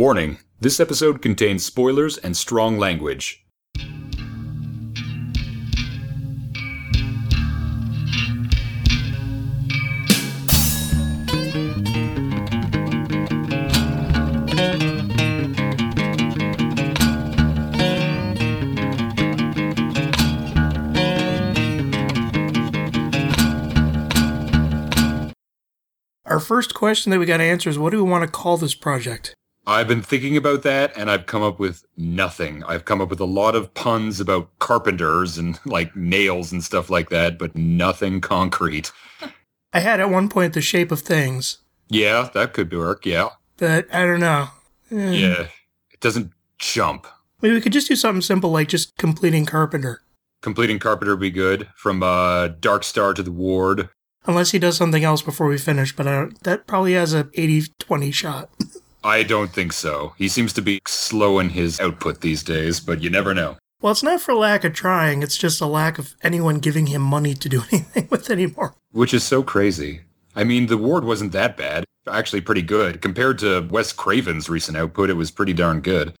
Warning this episode contains spoilers and strong language. Our first question that we got to answer is what do we want to call this project? I've been thinking about that and I've come up with nothing. I've come up with a lot of puns about carpenters and like nails and stuff like that, but nothing concrete. I had at one point the shape of things, Yeah, that could work. Yeah. but I don't know. Eh, Yeah. It doesn't jump. Maybe we could just do something simple like just completing Carpenter. Completing Carpenter would be good. From uh, Dark Star to the Ward. Unless he does something else before we finish, but I don't, that probably has a 80-20 shot. I don't think so. He seems to be slow in his output these days, but you never know. Well, it's not for lack of trying, it's just a lack of anyone giving him money to do anything with anymore. Which is so crazy. I mean, the Ward wasn't that bad. Actually, pretty good. Compared to Wes Craven's recent output, it was pretty darn good.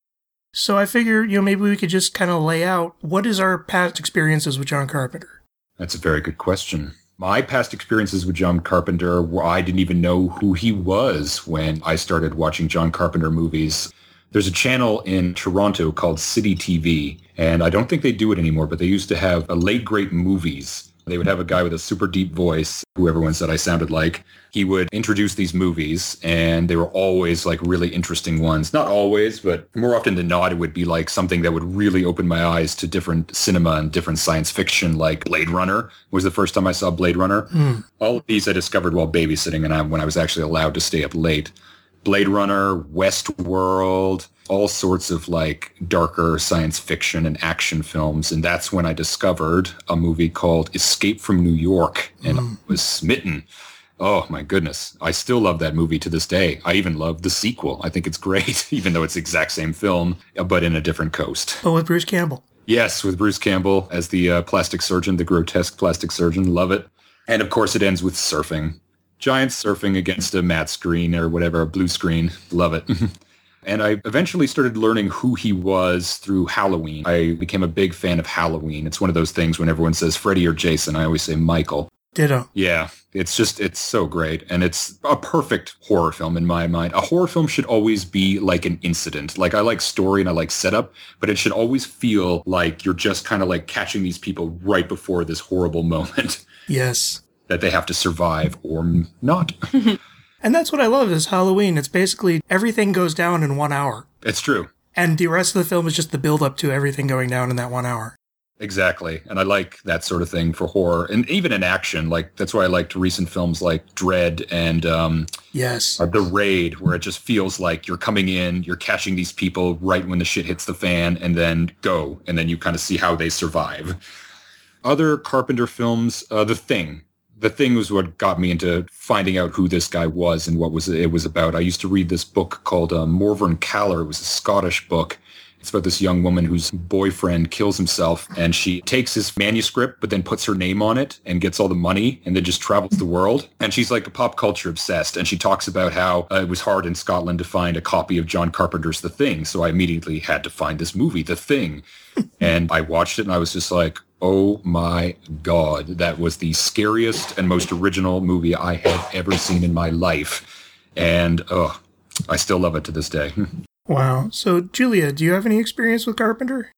So I figure, you know, maybe we could just kind of lay out what is our past experiences with John Carpenter. That's a very good question. My past experiences with John Carpenter, were- I didn't even know who he was when I started watching John Carpenter movies. There's a channel in Toronto called City TV, and I don't think they do it anymore, but they used to have a late great movies. They would have a guy with a super deep voice, who everyone said I sounded like. He would introduce these movies, and they were always like really interesting ones. Not always, but more often than not, it would be like something that would really open my eyes to different cinema and different science fiction, like Blade Runner was the first time I saw Blade Runner. Hmm. All of these I discovered while babysitting, and I, when I was actually allowed to stay up late. Blade Runner, Westworld, all sorts of like darker science fiction and action films. And that's when I discovered a movie called Escape from New York and hmm. I was smitten. Oh my goodness. I still love that movie to this day. I even love the sequel. I think it's great, even though it's the exact same film, but in a different coast. But with Bruce Campbell. Yes, with Bruce Campbell as the uh, plastic surgeon, the grotesque plastic surgeon. Love it. And of course, it ends with surfing. Giants surfing against a matte screen or whatever, a blue screen. Love it. and I eventually started learning who he was through Halloween. I became a big fan of Halloween. It's one of those things when everyone says Freddy or Jason, I always say Michael. Ditto. Yeah, it's just, it's so great. And it's a perfect horror film in my mind. A horror film should always be like an incident. Like I like story and I like setup, but it should always feel like you're just kind of like catching these people right before this horrible moment Yes. that they have to survive or not. And that's what I love is Halloween. It's basically everything goes down in one hour. it's true. And the rest of the film is just the build up to everything going down in that one hour. Exactly. And I like that sort of thing for horror and even in action. Like that's why I liked recent films like Dredd and um, Yes. uh, The Raid, where it just feels like you're coming in, you're catching these people right when the shit hits the fan and then go. And then you kind of see how they survive. Other Carpenter films, uh, The Thing. The Thing was what got me into finding out who this guy was and what was it was about. I used to read this book called uh, Morvern Callar. It was a Scottish book. It's about this young woman whose boyfriend kills himself and she takes his manuscript but then puts her name on it and gets all the money and then just travels the world. And she's like a pop culture obsessed and she talks about how uh, it was hard in Scotland to find a copy of John Carpenter's The Thing. So I immediately had to find this movie, The Thing. and I watched it and I was just like, oh my God, that was the scariest and most original movie I have ever seen in my life. And oh, I still love it to this day. Wow. So, Julia, do you have any experience with Carpenter?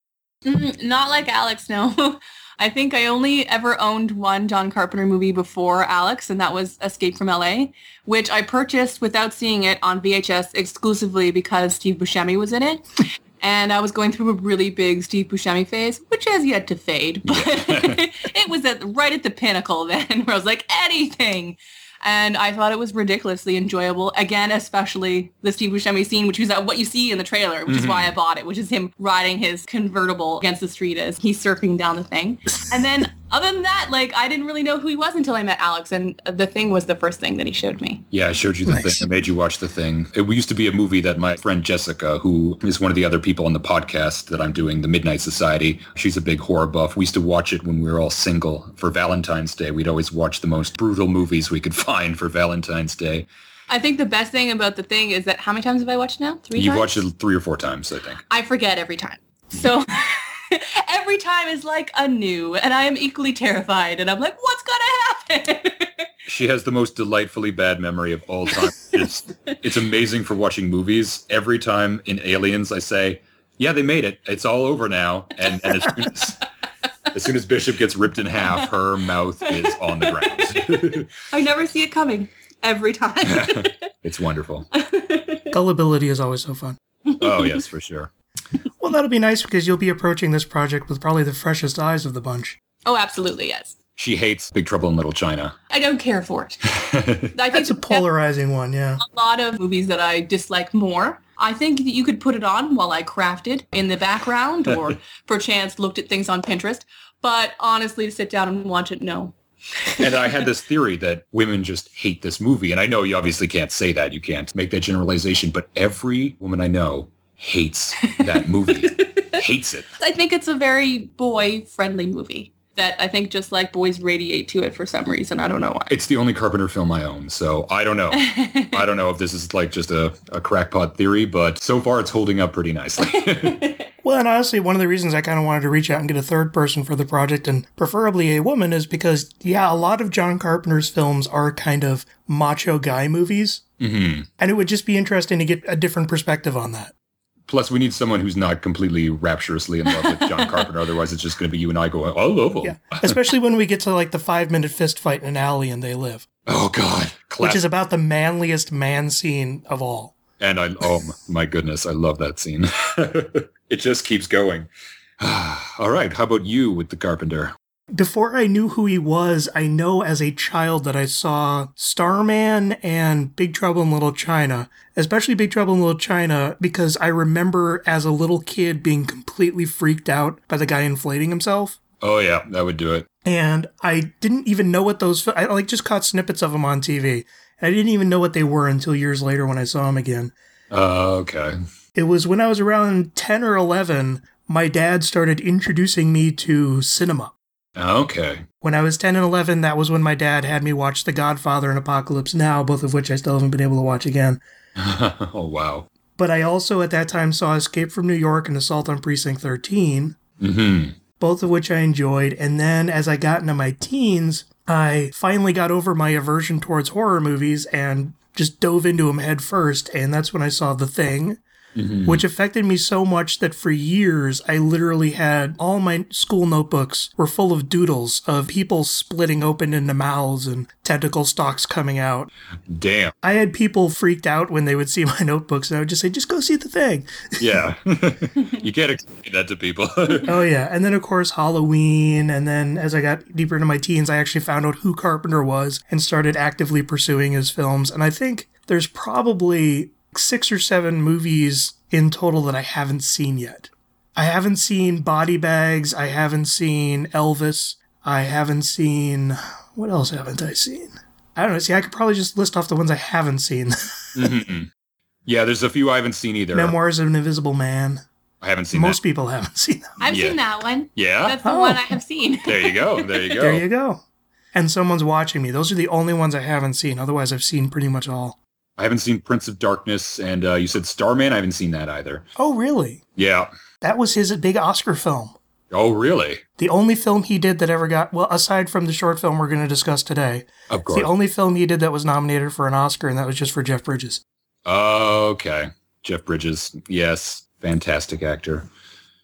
Mm, Not like Alex, no. I think I only ever owned one John Carpenter movie before Alex, and that was Escape from LA, which I purchased without seeing it on VHS exclusively because Steve Buscemi was in it. And I was going through a really big Steve Buscemi phase, which has yet to fade, but it was at right at the pinnacle then, where I was like, anything. And I thought it was ridiculously enjoyable. Again, especially the Steve Buscemi scene, which is uh, what you see in the trailer, which is why I bought it, which is him riding his convertible against the street as he's surfing down the thing. And then other than that, like I didn't really know who he was until I met Alex, and the thing was the first thing that he showed me. Yeah, I showed you the Nice. thing. I made you watch the thing. It used to be a movie that my friend Jessica, who is one of the other people on the podcast that I'm doing, the Midnight Society, she's a big horror buff. We used to watch it when we were all single for Valentine's Day. We'd always watch the most brutal movies we could find for Valentine's Day. I think the best thing about the thing is that how many times have I watched now? 3 You've times. watched it three or four times, I think. I forget every time. So every time is like a new, and I am equally terrified. And I'm like, what's gonna happen? She has the most delightfully bad memory of all time. It's it's amazing for watching movies. Every time in Aliens, I say, "Yeah, they made it. It's all over now." And, and as, soon as, as soon as Bishop gets ripped in half, her mouth is on the ground. I never see it coming. Every time. it's wonderful. Gullibility is always so fun. Oh yes, for sure. Well, that'll be nice because you'll be approaching this project with probably the freshest eyes of the bunch. oh, absolutely, yes. She hates Big Trouble in Little China. I don't care for it. I think That's a that- polarizing one, yeah. a lot of movies that I dislike more. I think that you could put it on while I crafted in the background or perchance looked at things on Pinterest. But honestly, to sit down and watch it, no. and I had this theory that women just hate this movie. And I know you obviously can't say that. You can't make that generalization. But every woman I know hates that movie. hates it. I think it's a very boy-friendly movie that I think just like boys radiate to it for some reason. I don't know why. It's the only Carpenter film I own. So I don't know. I don't know if this is like just a, a crackpot theory, but so far it's holding up pretty nicely. Well, and honestly, one of the reasons I kind of wanted to reach out and get a third person for the project, and preferably a woman, is because, yeah, a lot of John Carpenter's films are kind of macho guy movies. hmm And it would just be interesting to get a different perspective on that. Plus, we need someone who's not completely rapturously in love with John Carpenter. Otherwise, it's just going to be you and I going, I oh, love oh, him. Oh. Yeah. Especially when we get to like the five minute fist fight in an alley and they live, Oh, God. which is about the manliest man scene of all. And I, oh my goodness, I love that scene. it just keeps going. All right, how about you with the Carpenter? Before I knew who he was, I know as a child that I saw Starman and Big Trouble in Little China, especially Big Trouble in Little China, because I remember as a little kid being completely freaked out by the guy inflating himself. Oh yeah, that would do it. And I didn't even know what those, I like just caught snippets of them on TV. And I didn't even know what they were until years later when I saw them again. Uh, okay. It was when I was around 10 or 11, my dad started introducing me to cinema. Okay. When I was 10 and 11, that was when my dad had me watch The Godfather and Apocalypse Now, both of which I still haven't been able to watch again. oh wow. But I also at that time saw Escape from New York and Assault on Precinct 13, hmm both of which I enjoyed. And then as I got into my teens, I finally got over my aversion towards horror movies and just dove into them head first. And that's when I saw The Thing. Mm-hmm. which affected me so much that for years I literally had all my school notebooks were full of doodles of people splitting open into mouths and tentacle stalks coming out. Damn. I had people freaked out when they would see my notebooks and I would just say, just go see the thing. Yeah. you can't explain that to people. Oh yeah. And then of course Halloween. And then as I got deeper into my teens, I actually found out who Carpenter was and started actively pursuing his films. And I think there's probably six or seven movies in total that I haven't seen yet. I haven't seen Body Bags. I haven't seen Elvis. I haven't seen what else haven't I seen? I don't know. See, I could probably just list off the ones I haven't seen. Mhm. Yeah, there's a few I haven't seen either. Memoirs of an Invisible Man. I haven't seen Most that. people haven't seen them. I've Yeah. seen that one. Yeah. That's the Oh. one I have seen. there you go. There you go. There you go. And someone's watching me. Those are the only ones I haven't seen. Otherwise, I've seen pretty much all. I haven't seen Prince of Darkness, and uh, you said Starman. I haven't seen that either. Oh, really? Yeah. That was his big Oscar film. Oh, really? The only film he did that ever got, well, aside from the short film we're going to discuss today, Of course. the only film he did that was nominated for an Oscar, and that was just for Jeff Bridges. okay. Jeff Bridges. Yes. Fantastic actor.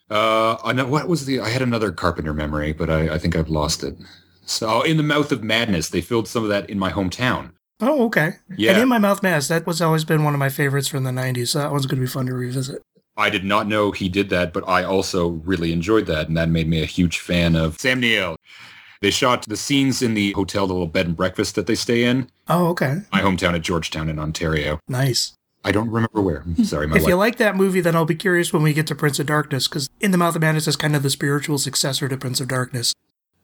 Uh, I know what was the? I had another Carpenter memory, but I, I think I've lost it. So, in the Mouth of Madness, they filmed some of that in my hometown. Oh, okay. Yeah. And In My Mouth Mass, that was always been one of my favorites from the 90s, so that one's going to be fun to revisit. I did not know he did that, but I also really enjoyed that, and that made me a huge fan of Sam Neill. They shot the scenes in the hotel, the little bed and breakfast that they stay in. Oh, okay. My hometown at Georgetown in Ontario. Nice. I don't remember where. Sorry, my if you like that movie, then I'll be curious when we get to Prince of Darkness, because In the Mouth of Madness is kind of the spiritual successor to Prince of Darkness.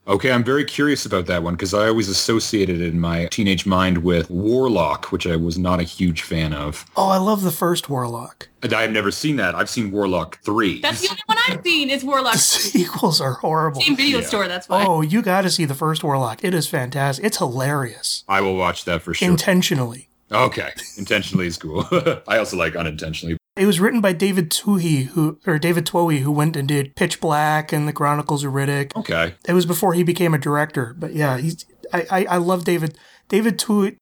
Okay, I'm very curious about that one because I always associated it in my teenage mind with Warlock, which I was not a huge fan of. Oh, I love the first Warlock. And I've never seen that. I've seen Warlock 3. That's the only one I've seen is Warlock. The sequels are horrible. Same video Yeah. store, that's why. Oh, you got to see the first Warlock. It is fantastic. It's hilarious. I will watch that for sure. Intentionally. Okay, intentionally is cool. I also like unintentionally. It was written by David Twohy, who or David Twohy, who went and did Pitch Black and The Chronicles of Riddick. Okay, It was before he became a director, but yeah, he's I I, I love David David Twohy.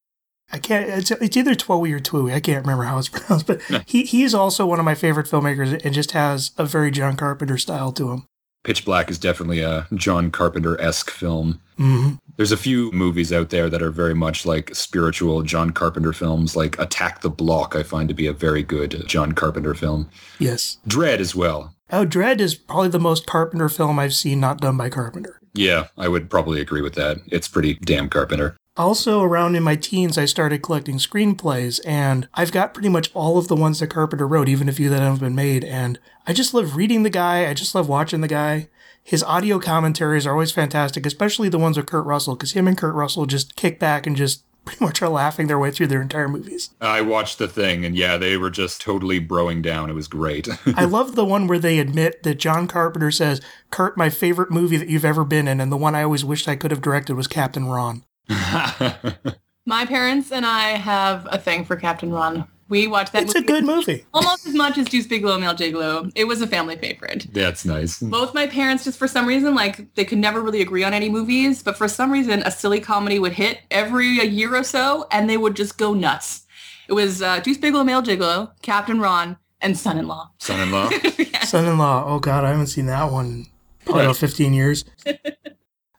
I can't. It's, it's either Twohy or Twohy. I can't remember how it's pronounced, but he he's also one of my favorite filmmakers and just has a very John Carpenter style to him. Pitch Black is definitely a John Carpenter esque film. hmm There's a few movies out there that are very much like spiritual John Carpenter films, like Attack the Block. I find to be a very good John Carpenter film. Yes. Dredd as well. Oh, Dredd is probably the most Carpenter film I've seen not done by Carpenter. Yeah, I would probably agree with that. It's pretty damn Carpenter. Also, around in my teens, I started collecting screenplays, and I've got pretty much all of the ones that Carpenter wrote, even a few that haven't been made. And I just love reading the guy. I just love watching the guy. His audio commentaries are always fantastic, especially the ones with Kurt Russell, because him and Kurt Russell just kick back and just pretty much are laughing their way through their entire movies. I watched the thing, and yeah, they were just totally broing down. It was great. I love the one where they admit that John Carpenter says, Kurt, my favorite movie that you've ever been in, and the one I always wished I could have directed was Captain Ron. My parents and I have a thing for Captain Ron. We watched that It's a good movie. almost as much as Deuce Bigalow and Male Gigolo. It was a family favorite. That's nice. Both my parents, just for some reason, like they could never really agree on any movies, but for some reason, a silly comedy would hit every a year or so, and they would just go nuts. It was uh, Deuce Bigalow, Male Gigolo, Captain Ron, and Son-in-Law. Son-in-law. Son-in-law. Oh God, I haven't seen that one in probably about 15 years.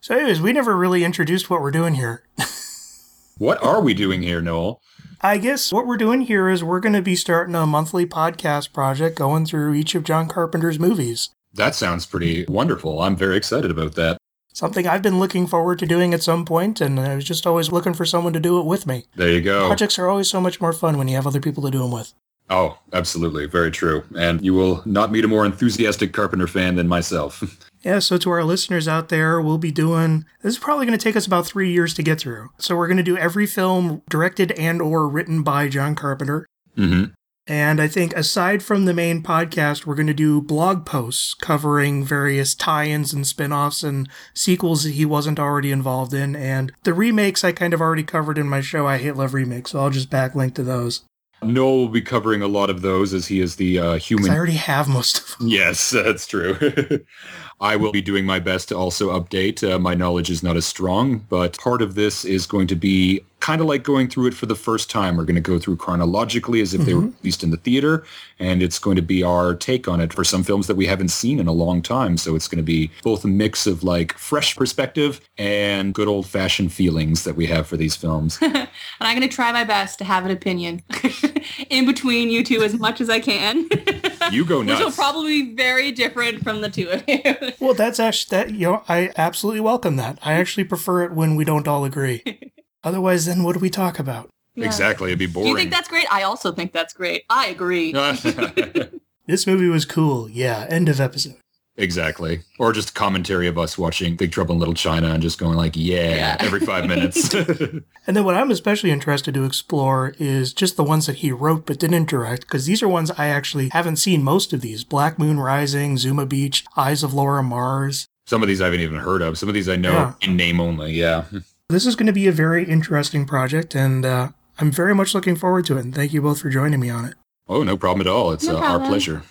so anyways, we never really introduced what we're doing here. what are we doing here, Noel? I guess what we're doing here is we're going to be starting a monthly podcast project going through each of John Carpenter's movies. That sounds pretty wonderful. I'm very excited about that. Something I've been looking forward to doing at some point, and I was just always looking for someone to do it with me. There you go. Projects are always so much more fun when you have other people to do them with. Oh, absolutely. Very true. And you will not meet a more enthusiastic Carpenter fan than myself. Yeah, so to our listeners out there, we'll be doing this is probably going to take us about 3 years to get through. So we're going to do every film directed and or written by John Carpenter. hmm And I think aside from the main podcast, we're going to do blog posts covering various tie-ins and spin-offs and sequels that he wasn't already involved in. And the remakes I kind of already covered in my show, I Hate Love Remakes, so I'll just backlink to those. Noel will be covering a lot of those as he is the uh, human I already have most of them. Yes, that's true. I will be doing my best to also update. Uh, my knowledge is not as strong, but part of this is going to be kind of like going through it for the first time. We're going to go through chronologically as if they were released in the theater, and it's going to be our take on it for some films that we haven't seen in a long time. So it's going to be both a mix of like fresh perspective and good old-fashioned feelings that we have for these films. and I'm going to try my best to have an opinion in between you two as much as I can. You go nuts. Which will probably be very different from the two of you. Well, that's actually that you know, I absolutely welcome that. I actually prefer it when we don't all agree. Otherwise, then what do we talk about? Yeah. Exactly. It'd be Do boring. you think that's great? I also think that's great. I agree. This movie was cool. Yeah, end of episode. Exactly. Or just commentary of us watching Big Trouble in Little China and just going like, yeah, Yeah. every five minutes. And then what I'm especially interested to explore is just the ones that he wrote but didn't direct, because these are ones I actually haven't seen most of these. Black Moon Rising, Zuma Beach, Eyes of Laura Mars. Some of these I haven't even heard of. Some of these I know Yeah. in name only. Yeah. This is going to be a very interesting project, and uh, I'm very much looking forward to it. And thank you both for joining me on it. Oh, no problem at all. It's No uh, our pleasure.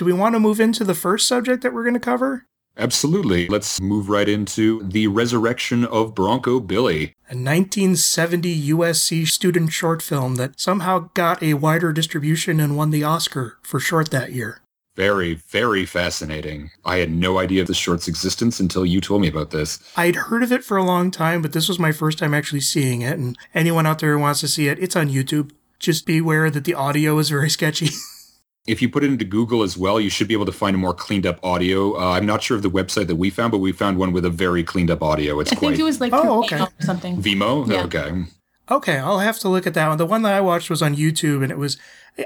Do we want to move into the first subject that we're going to cover? Absolutely. Let's move right into the resurrection of Broncho Billy. A 1970 USC student short film that somehow got a wider distribution and won the Oscar for short that year. Very, very fascinating. I had no idea of the short's existence until you told me about this. I'd heard of it for a long time, but this was my first time actually seeing it. And anyone out there who wants to see it, it's on YouTube. Just beware that the audio is very sketchy. If you put it into Google as well, you should be able to find a more cleaned up audio. Uh, I'm not sure of the website that we found, but we found one with a very cleaned up audio. It's I quite think it was like Oh, okay. email or something. Vimeo. Yeah. Okay. okay, I'll have to look at that one. The one that I watched was on YouTube, and it was.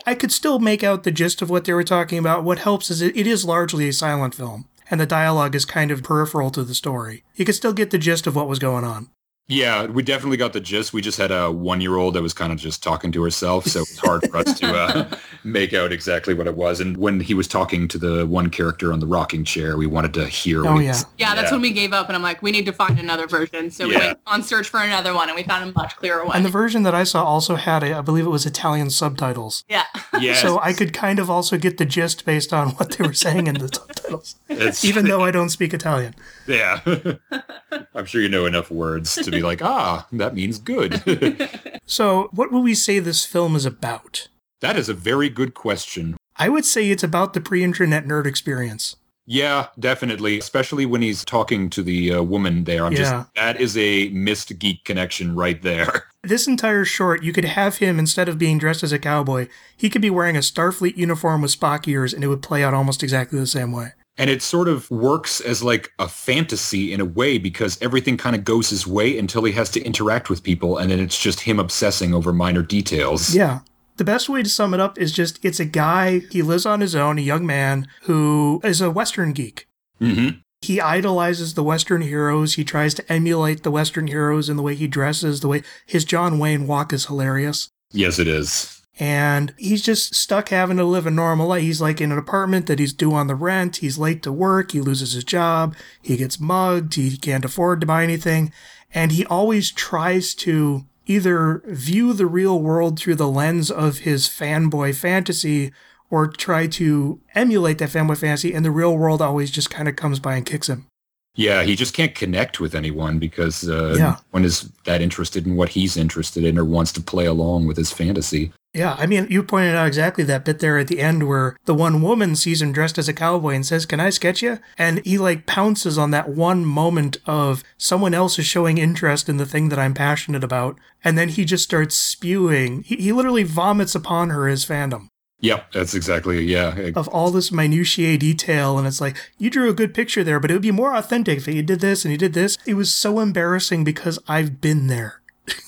I could still make out the gist of what they were talking about. What helps is it, it is largely a silent film, and the dialogue is kind of peripheral to the story. You could still get the gist of what was going on. Yeah, we definitely got the gist. We just had a one-year-old that was kind of just talking to herself, so it's hard for us to uh, make out exactly what it was. And when he was talking to the one character on the rocking chair, we wanted to hear. Oh, what yeah. was- Yeah, that's when we gave up, and I'm like, we need to find another version. So we went on search for another one, and we found a much clearer one. And the version that I saw also had, a, I believe it was Italian subtitles. yeah. Yes, So I could kind of also get the gist based on what they were saying in the subtitles, it's, even though I don't speak Italian. yeah, I'm sure you know enough words to be like, ah, that means good. So, what would we say this film is about? that is a very good question. I would say it's about the pre internet nerd experience. Yeah, definitely. Especially when he's talking to the uh, woman there. I'm Yeah. just that is a missed geek connection right there. This entire short, you could have him, instead of being dressed as a cowboy, he could be wearing a Starfleet uniform with Spock ears, and it would play out almost exactly the same way. And it sort of works as like a fantasy in a way because everything kind of goes his way until he has to interact with people and then it's just him obsessing over minor details. Yeah. The best way to sum it up is just it's a guy, he lives on his own, a young man who is a Western geek. hmm He idolizes the Western heroes. He tries to emulate the Western heroes in the way he dresses, the way his John Wayne walk is hilarious. Yes, it is. And he's just stuck having to live a normal life. He's like in an apartment that he's due on the rent. He's late to work. He loses his job. He gets mugged. He can't afford to buy anything. And he always tries to either view the real world through the lens of his fanboy fantasy or try to emulate that fanboy fantasy. And the real world always just kind of comes by and kicks him. Yeah, he just can't connect with anyone because uh, Yeah. no one is that interested in what he's interested in or wants to play along with his fantasy. Yeah, I mean, you pointed out exactly that bit there at the end where the one woman sees him dressed as a cowboy and says, Can I sketch you? And he like pounces on that one moment of someone else is showing interest in the thing that I'm passionate about. And then he just starts spewing. He, he literally vomits upon her his fandom Yep, that's exactly, yeah. of all this minutiae detail. And it's like, you drew a good picture there, but it would be more authentic if you did this and you did this. It was so embarrassing because I've been there.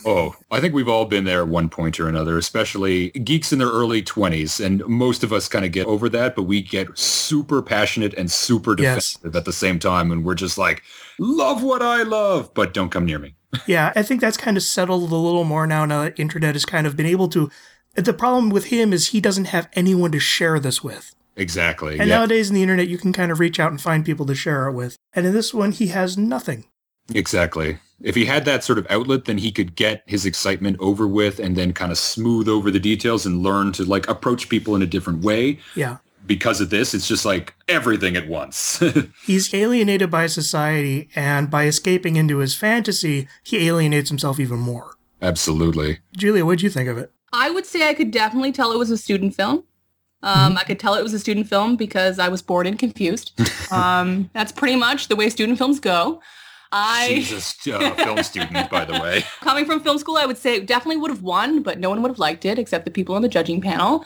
Oh, I think we've all been there at one point or another, especially geeks in their early 20s. And most of us kind of get over that, but we get super passionate and super Yes. defensive at the same time. And we're just like, love what I love, but don't come near me. Yeah, I think that's kind of settled a little more now. Now that internet has kind of been able to. The problem with him is he doesn't have anyone to share this with. Exactly. And yeah, nowadays in the internet, you can kind of reach out and find people to share it with. And in this one, he has nothing. exactly. If he had that sort of outlet, then he could get his excitement over with and then kind of smooth over the details and learn to like approach people in a different way. Yeah. Because of this, it's just like everything at once. He's alienated by society, and by escaping into his fantasy, he alienates himself even more. Absolutely. Julia, what'd you think of it? I would say I could definitely tell it was a student film. Um, I could tell it was a student film because I was bored and confused. um, that's pretty much the way student films go. I, She's a uh, film student, by the way. coming from film school, I would say it definitely would have won, but no one would have liked it except the people on the judging panel.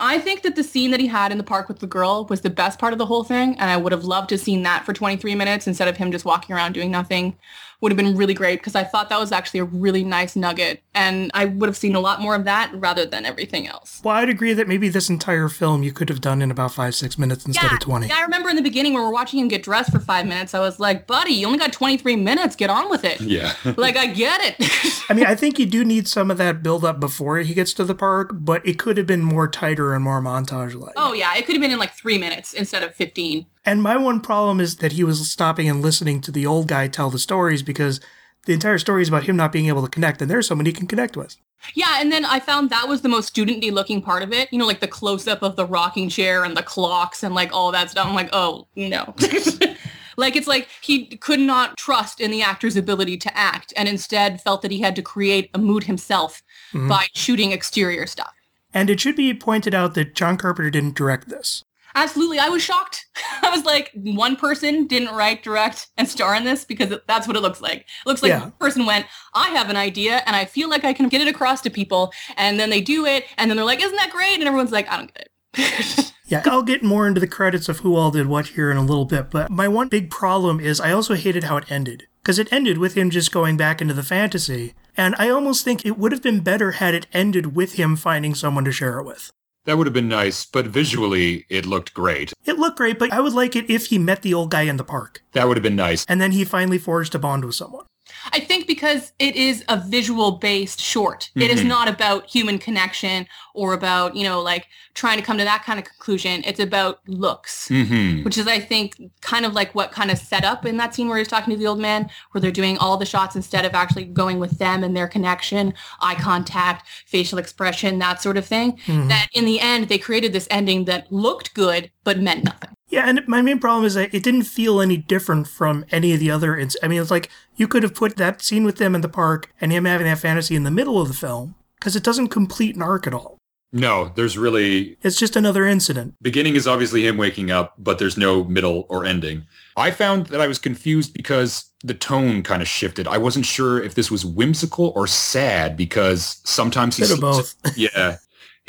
I think that the scene that he had in the park with the girl was the best part of the whole thing, and I would have loved to have seen that for 23 minutes instead of him just walking around doing nothing. Would have been really great because I thought that was actually a really nice nugget, and I would have seen a lot more of that rather than everything else. Well, I'd agree that maybe this entire film you could have done in about five, six minutes instead Yeah, of 20. yeah, I remember in the beginning when we're watching him get dressed for five minutes, I was like, buddy, you only got 23 minutes. Get on with it. Yeah. like, I get it. I mean, I think you do need some of that build up before he gets to the park, but it could have been more tighter and more montage like. oh, yeah, it could have been in like three minutes instead of 15. And my one problem is that he was stopping and listening to the old guy tell the stories because the entire story is about him not being able to connect, and there's someone he can connect with. Yeah, and then I found that was the most student-y looking part of it. You know, like the close-up of the rocking chair and the clocks and like all that stuff. I'm like, oh, no. like it's like he could not trust in the actor's ability to act and instead felt that he had to create a mood himself mm-hmm. by shooting exterior stuff. And it should be pointed out that John Carpenter didn't direct this. Absolutely. I was shocked. I was like, one person didn't write, direct, and star in this because that's what it looks like. It looks like Yeah. one person went, I have an idea and I feel like I can get it across to people. And then they do it. And then they're like, isn't that great? And everyone's like, I don't get it. Yeah, I'll get more into the credits of who all did what here in a little bit, but my one big problem is I also hated how it ended. Because it ended with him just going back into the fantasy, and I almost think it would have been better had it ended with him finding someone to share it with. That would have been nice, but visually it looked great. It looked great, but I would like it if he met the old guy in the park, That would have been nice. and then he finally forged a bond with someone. I think because it is a visual based short. It is Mhm. not about human connection or about, you know, like trying to come to that kind of conclusion. It's about looks. hmm Which is, I think, kind of like what kind of set up in that scene where he's talking to the old man, where they're doing all the shots instead of actually going with them and their connection, eye contact, facial expression, that sort of thing. Mhm. That in the end, they created this ending that looked good, but meant nothing. Yeah, and my main problem is that it didn't feel any different from any of the other. Ins- I mean, it's like you could have put that scene with them in the park and him having that fantasy in the middle of the film because it doesn't complete an arc at all. No, there's really It's just another incident. beginning is obviously him waking up, but there's no middle or ending. I found that I was confused because the tone kind of shifted. I wasn't sure if this was whimsical or sad because sometimes he Bit of both. yeah.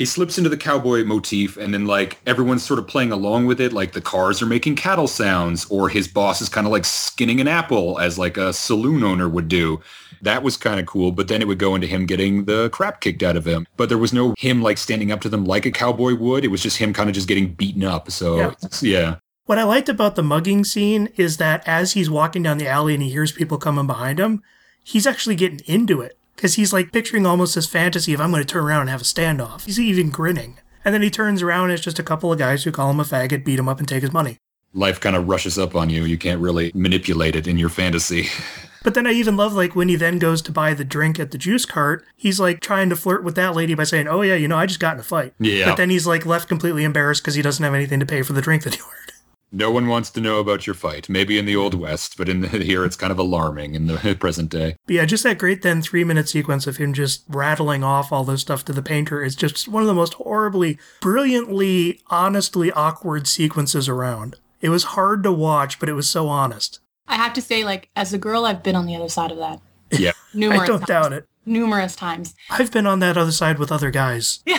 He slips into the cowboy motif and then like everyone's sort of playing along with it. Like the cars are making cattle sounds or his boss is kind of like skinning an apple as like a saloon owner would do. That was kind of cool. But then it would go into him getting the crap kicked out of him. But there was no him like standing up to them like a cowboy would. It was just him kind of just getting beaten up. So Yeah. yeah. What I liked about the mugging scene is that as he's walking down the alley and he hears people coming behind him, he's actually getting into it because he's like picturing almost this fantasy of I'm going to turn around and have a standoff. He's even grinning. And then he turns around and it's just a couple of guys who call him a faggot, beat him up, and take his money. Life kind of rushes up on you. You can't really manipulate it in your fantasy. But then I even love like when he then goes to buy the drink at the juice cart, he's like trying to flirt with that lady by saying, "Oh yeah, you know, I just got in a fight." Yeah. But then he's like left completely embarrassed because he doesn't have anything to pay for the drink that he ordered. No one wants to know about your fight. Maybe in the old west, but in the, here it's kind of alarming in the present day. But yeah, just that great then three minute sequence of him just rattling off all this stuff to the painter is just one of the most horribly, brilliantly, honestly awkward sequences around. It was hard to watch, but it was so honest. I have to say, like, as a girl, I've been on the other side of that Yeah. numerous I don't times. doubt it. Numerous times. I've been on that other side with other guys Yeah.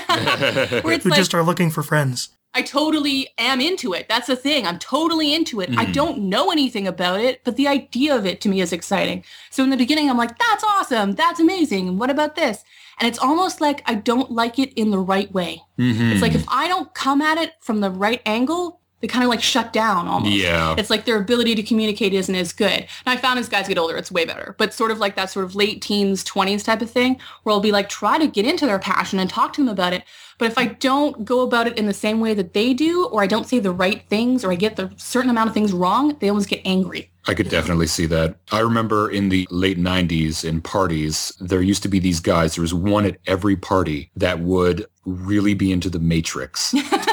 Who like, just are looking for friends. I totally am into it. That's the thing. I'm totally into it. I Mhm. don't know anything about it, but the idea of it to me is exciting. So in the beginning, I'm like, that's awesome. That's amazing. What about this? And it's almost like I don't like it in the right way. Mhm. It's like if I don't come at it from the right angle, they kind of like shut down almost. Yeah. It's like their ability to communicate isn't as good. And I found as guys get older, it's way better. But sort of like that sort of late teens, 20s type of thing, where I'll be like, try to get into their passion and talk to them about it. But if I don't go about it in the same way that they do, or I don't say the right things, or I get the certain amount of things wrong, they almost get angry. I could definitely see that. I remember in the late 90s in parties, there used to be these guys. There was one at every party that would really be into the Matrix.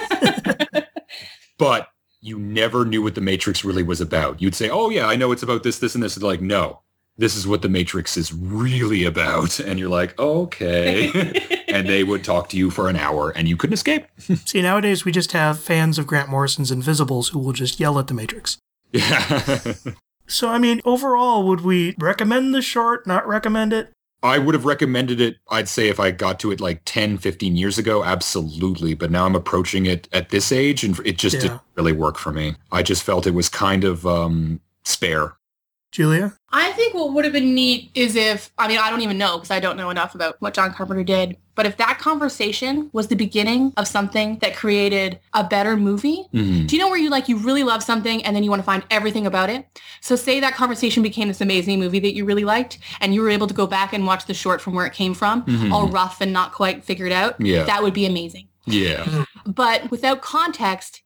but you never knew what the Matrix really was about. You'd say, oh, yeah, I know it's about this, this, and this. They're like, no, this is what the Matrix is really about. And you're like, okay. and they would talk to you for an hour and you couldn't escape. See, nowadays we just have fans of Grant Morrison's Invisibles who will just yell at the Matrix. Yeah. So, I mean, overall, would we recommend the short, not recommend it? I would have recommended it, I'd say, if I got to it like 10, 15 years ago, absolutely. But now I'm approaching it at this age and it just Yeah. didn't really work for me. I just felt it was kind of um, spare. Julia? I think what would have been neat is if, I mean, I don't even know because I don't know enough about what John Carpenter did, but if that conversation was the beginning of something that created a better movie, Mhm. do you know where you like, you really love something and then you want to find everything about it? So say that conversation became this amazing movie that you really liked and you were able to go back and watch the short from where it came from, Mhm. all rough and not quite figured out. Yeah. That would be amazing. Yeah. But without context,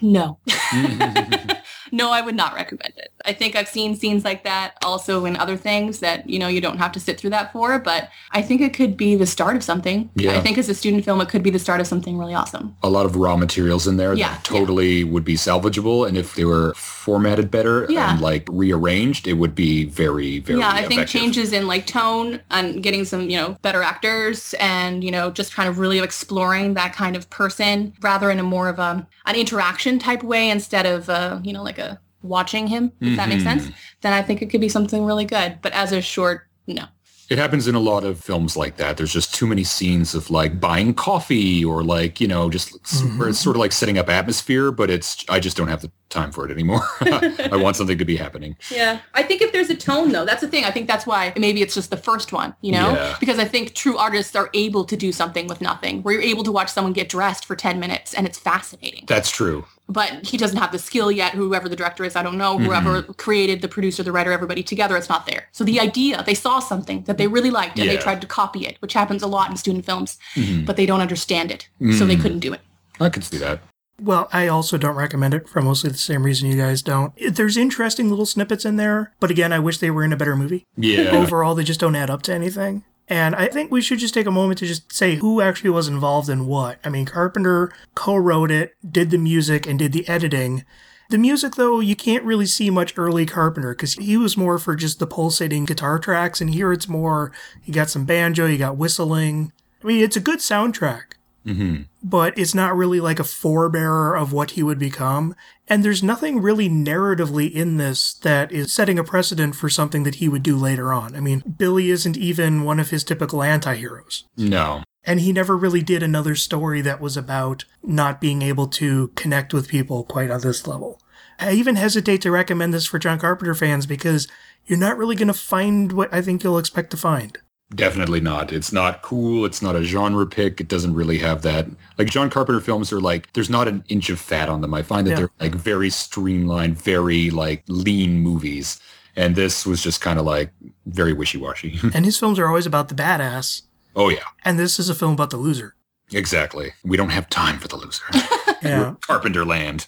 no. no, I would not recommend it. I think I've seen scenes like that also in other things that, you know, you don't have to sit through that for, but I think it could be the start of something. Yeah. I think as a student film, it could be the start of something really awesome. a lot of raw materials in there Yeah, that totally would be salvageable. And if they were formatted better Yeah. and like rearranged, it would be very, very yeah, I think changes in like tone and getting some, you know, better actors and, you know, just kind of really exploring that kind of person rather in a more of a, an interaction type way instead of, uh, you know, like a watching him, if that makes sense, then I think it could be something really good. But as a short, no. It happens in a lot of films like that. There's just too many scenes of like buying coffee or like, you know, just Mhm. where it's sort of like setting up atmosphere, but it's, I just don't have the time for it anymore. I want something to be happening. Yeah. I think if there's a tone though, that's the thing. I think that's why maybe it's just the first one, you know? Yeah. Because I think true artists are able to do something with nothing, where you're able to watch someone get dressed for 10 minutes and it's fascinating. That's true. But he doesn't have the skill yet. Whoever the director is, I don't know. Whoever created the producer, the writer, everybody together, it's not there. So the idea, they saw something that they really liked and they tried to copy it, which happens a lot in student films, Mhm. but they don't understand it. So they couldn't do it. I can see that. Well, I also don't recommend it for mostly the same reason you guys don't. There's interesting little snippets in there, but again, I wish they were in a better movie. Yeah. Overall, they just don't add up to anything. And I think we should just take a moment to just say who actually was involved in what. I mean, Carpenter co wrote it, did the music, and did the editing. The music, though, you can't really see much early Carpenter because he was more for just the pulsating guitar tracks, and here it's more you got some banjo, you got whistling. I mean, it's a good soundtrack hmm but it's not really like a forebearer of what he would become. And there's nothing really narratively in this that is setting a precedent for something that he would do later on. I mean, Billy isn't even one of his typical anti-heroes. No. And he never really did another story that was about not being able to connect with people quite on this level. I even hesitate to recommend this for John Carpenter fans because you're not really going to find what I think you'll expect to find. Definitely not. It's not cool. It's not a genre pick. It doesn't really have that. Like John Carpenter films are like, there's not an inch of fat on them. I find that Yeah. they're like very streamlined, very like lean movies. And this was just kind of like very wishy-washy. And his films are always about the badass. oh yeah, And this is a film about the loser. exactly. We don't have time for the loser. Yeah. Carpenter land.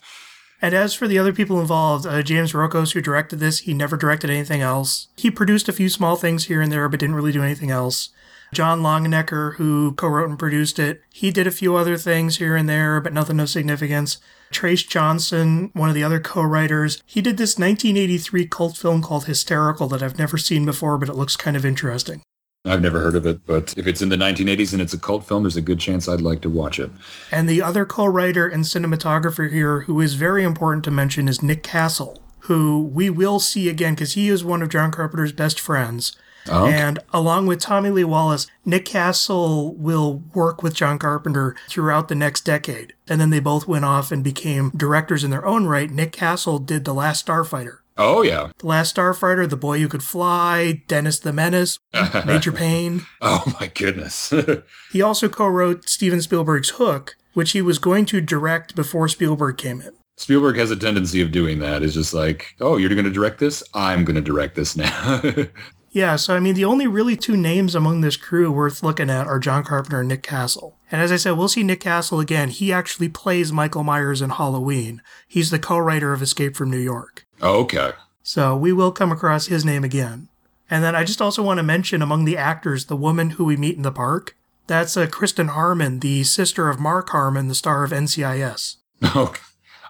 And as for the other people involved, uh, James Rokos, who directed this, he never directed anything else. He produced a few small things here and there, but didn't really do anything else. John Longenecker, who co-wrote and produced it, he did a few other things here and there, but nothing of significance. Trace Johnston, one of the other co-writers, he did this 1983 cult film called Hysterical that I've never seen before, but it looks kind of interesting. I've never heard of it, but if it's in the 1980s and it's a cult film, there's a good chance I'd like to watch it. And the other co-writer and cinematographer here, who is very important to mention, is Nick Castle, who we will see again because he is one of John Carpenter's best friends. Oh, And along with Tommy Lee Wallace, Nick Castle will work with John Carpenter throughout the next decade. And then they both went off and became directors in their own right. Nick Castle did The Last Starfighter. Oh yeah. The Last Starfighter, The Boy Who Could Fly, Dennis the Menace, Major Payne. Oh my goodness. He also co-wrote Steven Spielberg's Hook, which he was going to direct before Spielberg came in. Spielberg has a tendency of doing that. It's just like, oh, you're going to direct this? I'm going to direct this now. Yeah, so I mean, the only really two names among this crew worth looking at are John Carpenter and Nick Castle. And as I said, we'll see Nick Castle again. He actually plays Michael Myers in Halloween. He's the co-writer of Escape from New York. okay. So we will come across his name again. And then I just also want to mention among the actors, the woman who we meet in the park. That's uh, Kristin Harmon, the sister of Mark Harmon, the star of NCIS. Oh,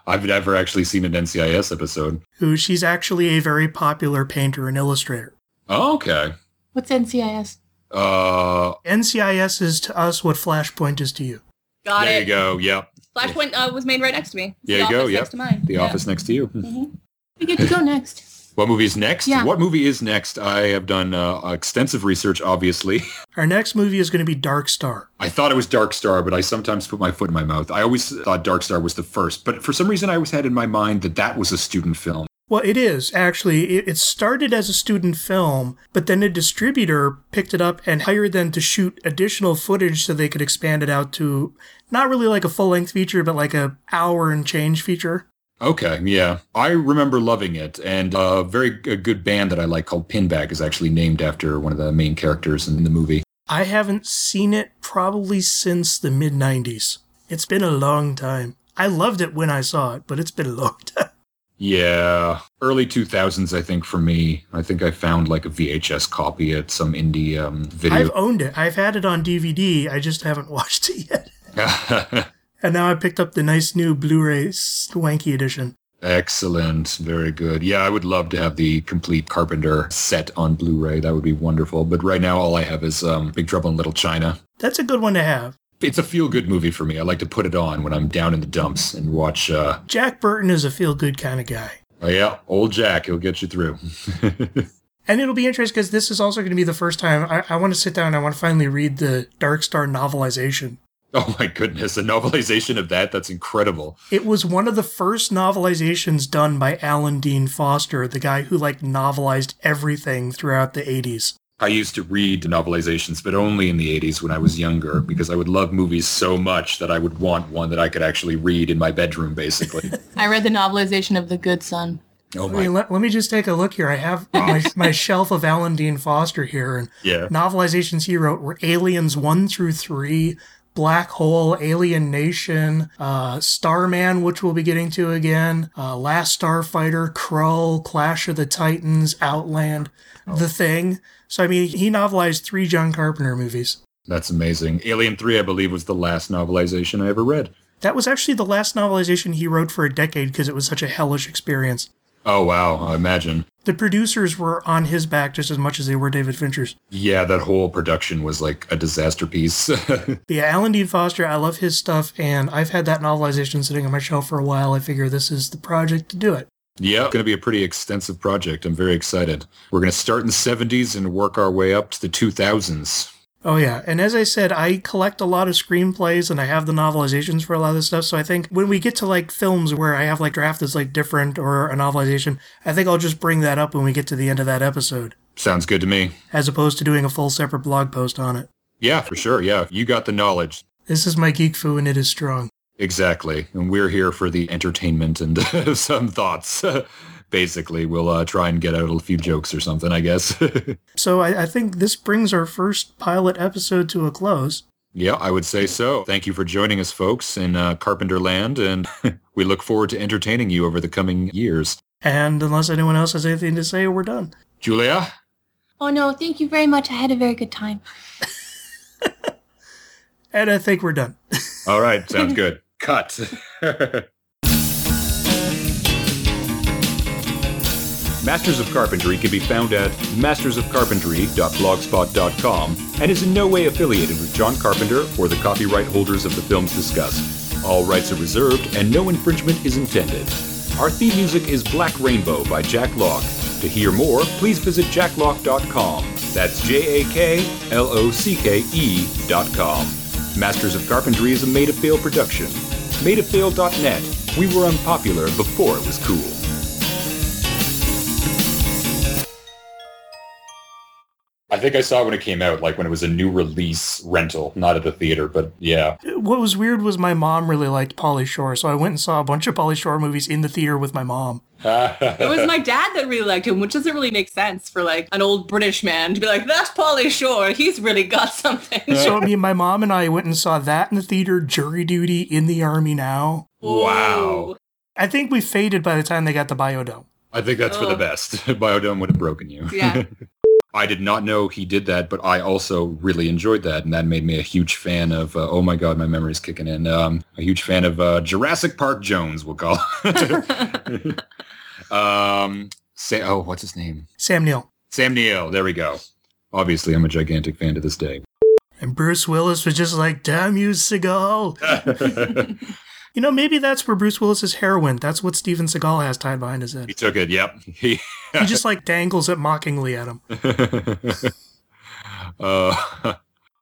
I've never actually seen an NCIS episode. Who she's actually a very popular painter and illustrator. Oh, okay. What's NCIS? Uh, NCIS is to us what Flashpoint is to you. Got it. there it. you go. Yep. Flashpoint uh, was made right next to me. It's There the you go, office yep. Next to mine. The Yeah. office next to you. We get to go next. What movie is next? Yeah. What movie is next? I have done uh, extensive research, obviously. Our next movie is going to be Dark Star. I thought it was Dark Star, but I sometimes put my foot in my mouth. I always thought Dark Star was the first, but for some reason I always had in my mind that that was a student film. Well, it is actually. It, started as a student film, but then a distributor picked it up and hired them to shoot additional footage so they could expand it out to not really like a full length feature, but like a hour and change feature. Okay, yeah. I remember loving it, and uh, a very g- good band that I like called Pinback is actually named after one of the main characters in the movie. I haven't seen it probably since the mid 90s. It's been a long time. I loved it when I saw it, but it's been a long time. Yeah, early 2000s, I think, for me. I think I found like a VHS copy at some indie um, I've owned it. I've had it on DVD. I just haven't watched it yet. And now I picked up the nice new Blu-ray swanky edition. Excellent. Very good. Yeah, I would love to have the complete Carpenter set on Blu-ray. That would be wonderful. But right now, all I have is um, Big Trouble in Little China. That's a good one to have. It's a feel-good movie for me. I like to put it on when I'm down in the dumps and watch. Uh, Jack Burton is a feel-good kind of guy. oh yeah, old Jack. He'll get you through. And it'll be interesting because this is also going to be the first time I, I want to sit down and I want to finally read the Dark Star novelization. oh my goodness, a novelization of that. That's incredible. It was one of the first novelizations done by Alan Dean Foster, the guy who like novelized everything throughout the 80s. I used to read novelizations, but only in the 80s when I was younger, mm-hmm. because I would love movies so much that I would want one that I could actually read in my bedroom, basically. I read the novelization of The Good Son. Oh I my, mean, let, let me just take a look here. I have my, my shelf of Alan Dean Foster here, and yeah. novelizations he wrote were Aliens 1 through 3, Black Hole, Alien Nation, uh, Starman, which we'll be getting to again, uh, Last Starfighter, Krull, Clash of the Titans, Outland, The Thing. So, I mean, he novelized three John Carpenter movies. That's amazing. Alien 3, I believe, was the last novelization I ever read. That was actually the last novelization he wrote for a decade because it was such a hellish experience. Oh, wow. I imagine. The producers were on his back just as much as they were David Fincher's. Yeah, that whole production was like a disaster piece. Yeah, Alan Dean Foster, I love his stuff, and I've had that novelization sitting on my shelf for a while. I figure this is the project to do it. yeah, it's going to be a pretty extensive project. I'm very excited. We're going to start in the 70s and work our way up to the 2000s. Oh yeah, and as I said, I collect a lot of screenplays and I have the novelizations for a lot of this stuff. So I think when we get to like films where I have like draft that's like different or a novelization, I think I'll just bring that up when we get to the end of that episode, Sounds good to me. as opposed to doing a full separate blog post on it. Yeah, for sure. Yeah, you got the knowledge. This is my geek foo and it is strong. Exactly. And we're here for the entertainment and some thoughts. Basically, we'll uh, try and get out a few jokes or something, I guess. So I, I think this brings our first pilot episode to a close. yeah, I would say so. Thank you for joining us, folks, in uh, Carpenter Land, and we look forward to entertaining you over the coming years. And unless anyone else has anything to say, we're done. Julia? Oh no, thank you very much. I had a very good time. And I think we're done. All right, sounds good. Cut. Masters of Carpentry can be found at mastersofcarpentry.blogspot.com and is in no way affiliated with John Carpenter or the copyright holders of the films discussed. All rights are reserved and no infringement is intended. Our theme music is Black Rainbow by Jak Locke. To hear more, please visit jaklocke.com. That's J A K L O C K E dot com. Masters of Carpentry is a Made of Fail production. Madeoffail.net. We were unpopular before it was cool. I think I saw it when it came out, like when it was a new release rental, not at the theater, but yeah. What was weird was my mom really liked Pauly Shore, so I went and saw a bunch of Pauly Shore movies in the theater with my mom. It was my dad that really liked him, which doesn't really make sense for like an old British man to be like, that's Pauly Shore. He's really got something. So I mean, my mom and I went and saw that in the theater, Jury Duty in the Army Now. Wow. I think we faded by the time they got the Bio-Dome. I think that's for the Oh. best. Bio-Dome would have broken you. Yeah. I did not know he did that, but I also really enjoyed that, and that made me a huge fan of. Uh, oh my god, my memory's kicking in. Um, a huge fan of uh, Jurassic Park Jones. We'll call. um, say, oh, what's his name? Sam Neill. Sam Neill. There we go. Obviously, I'm a gigantic fan to this day. And Bruce Willis was just like, damn you, Seagal. You know, maybe that's where Bruce Willis is heroin. That's what Steven Seagal has tied behind his head. he took it. Yep. He. He just like dangles it mockingly at him. uh,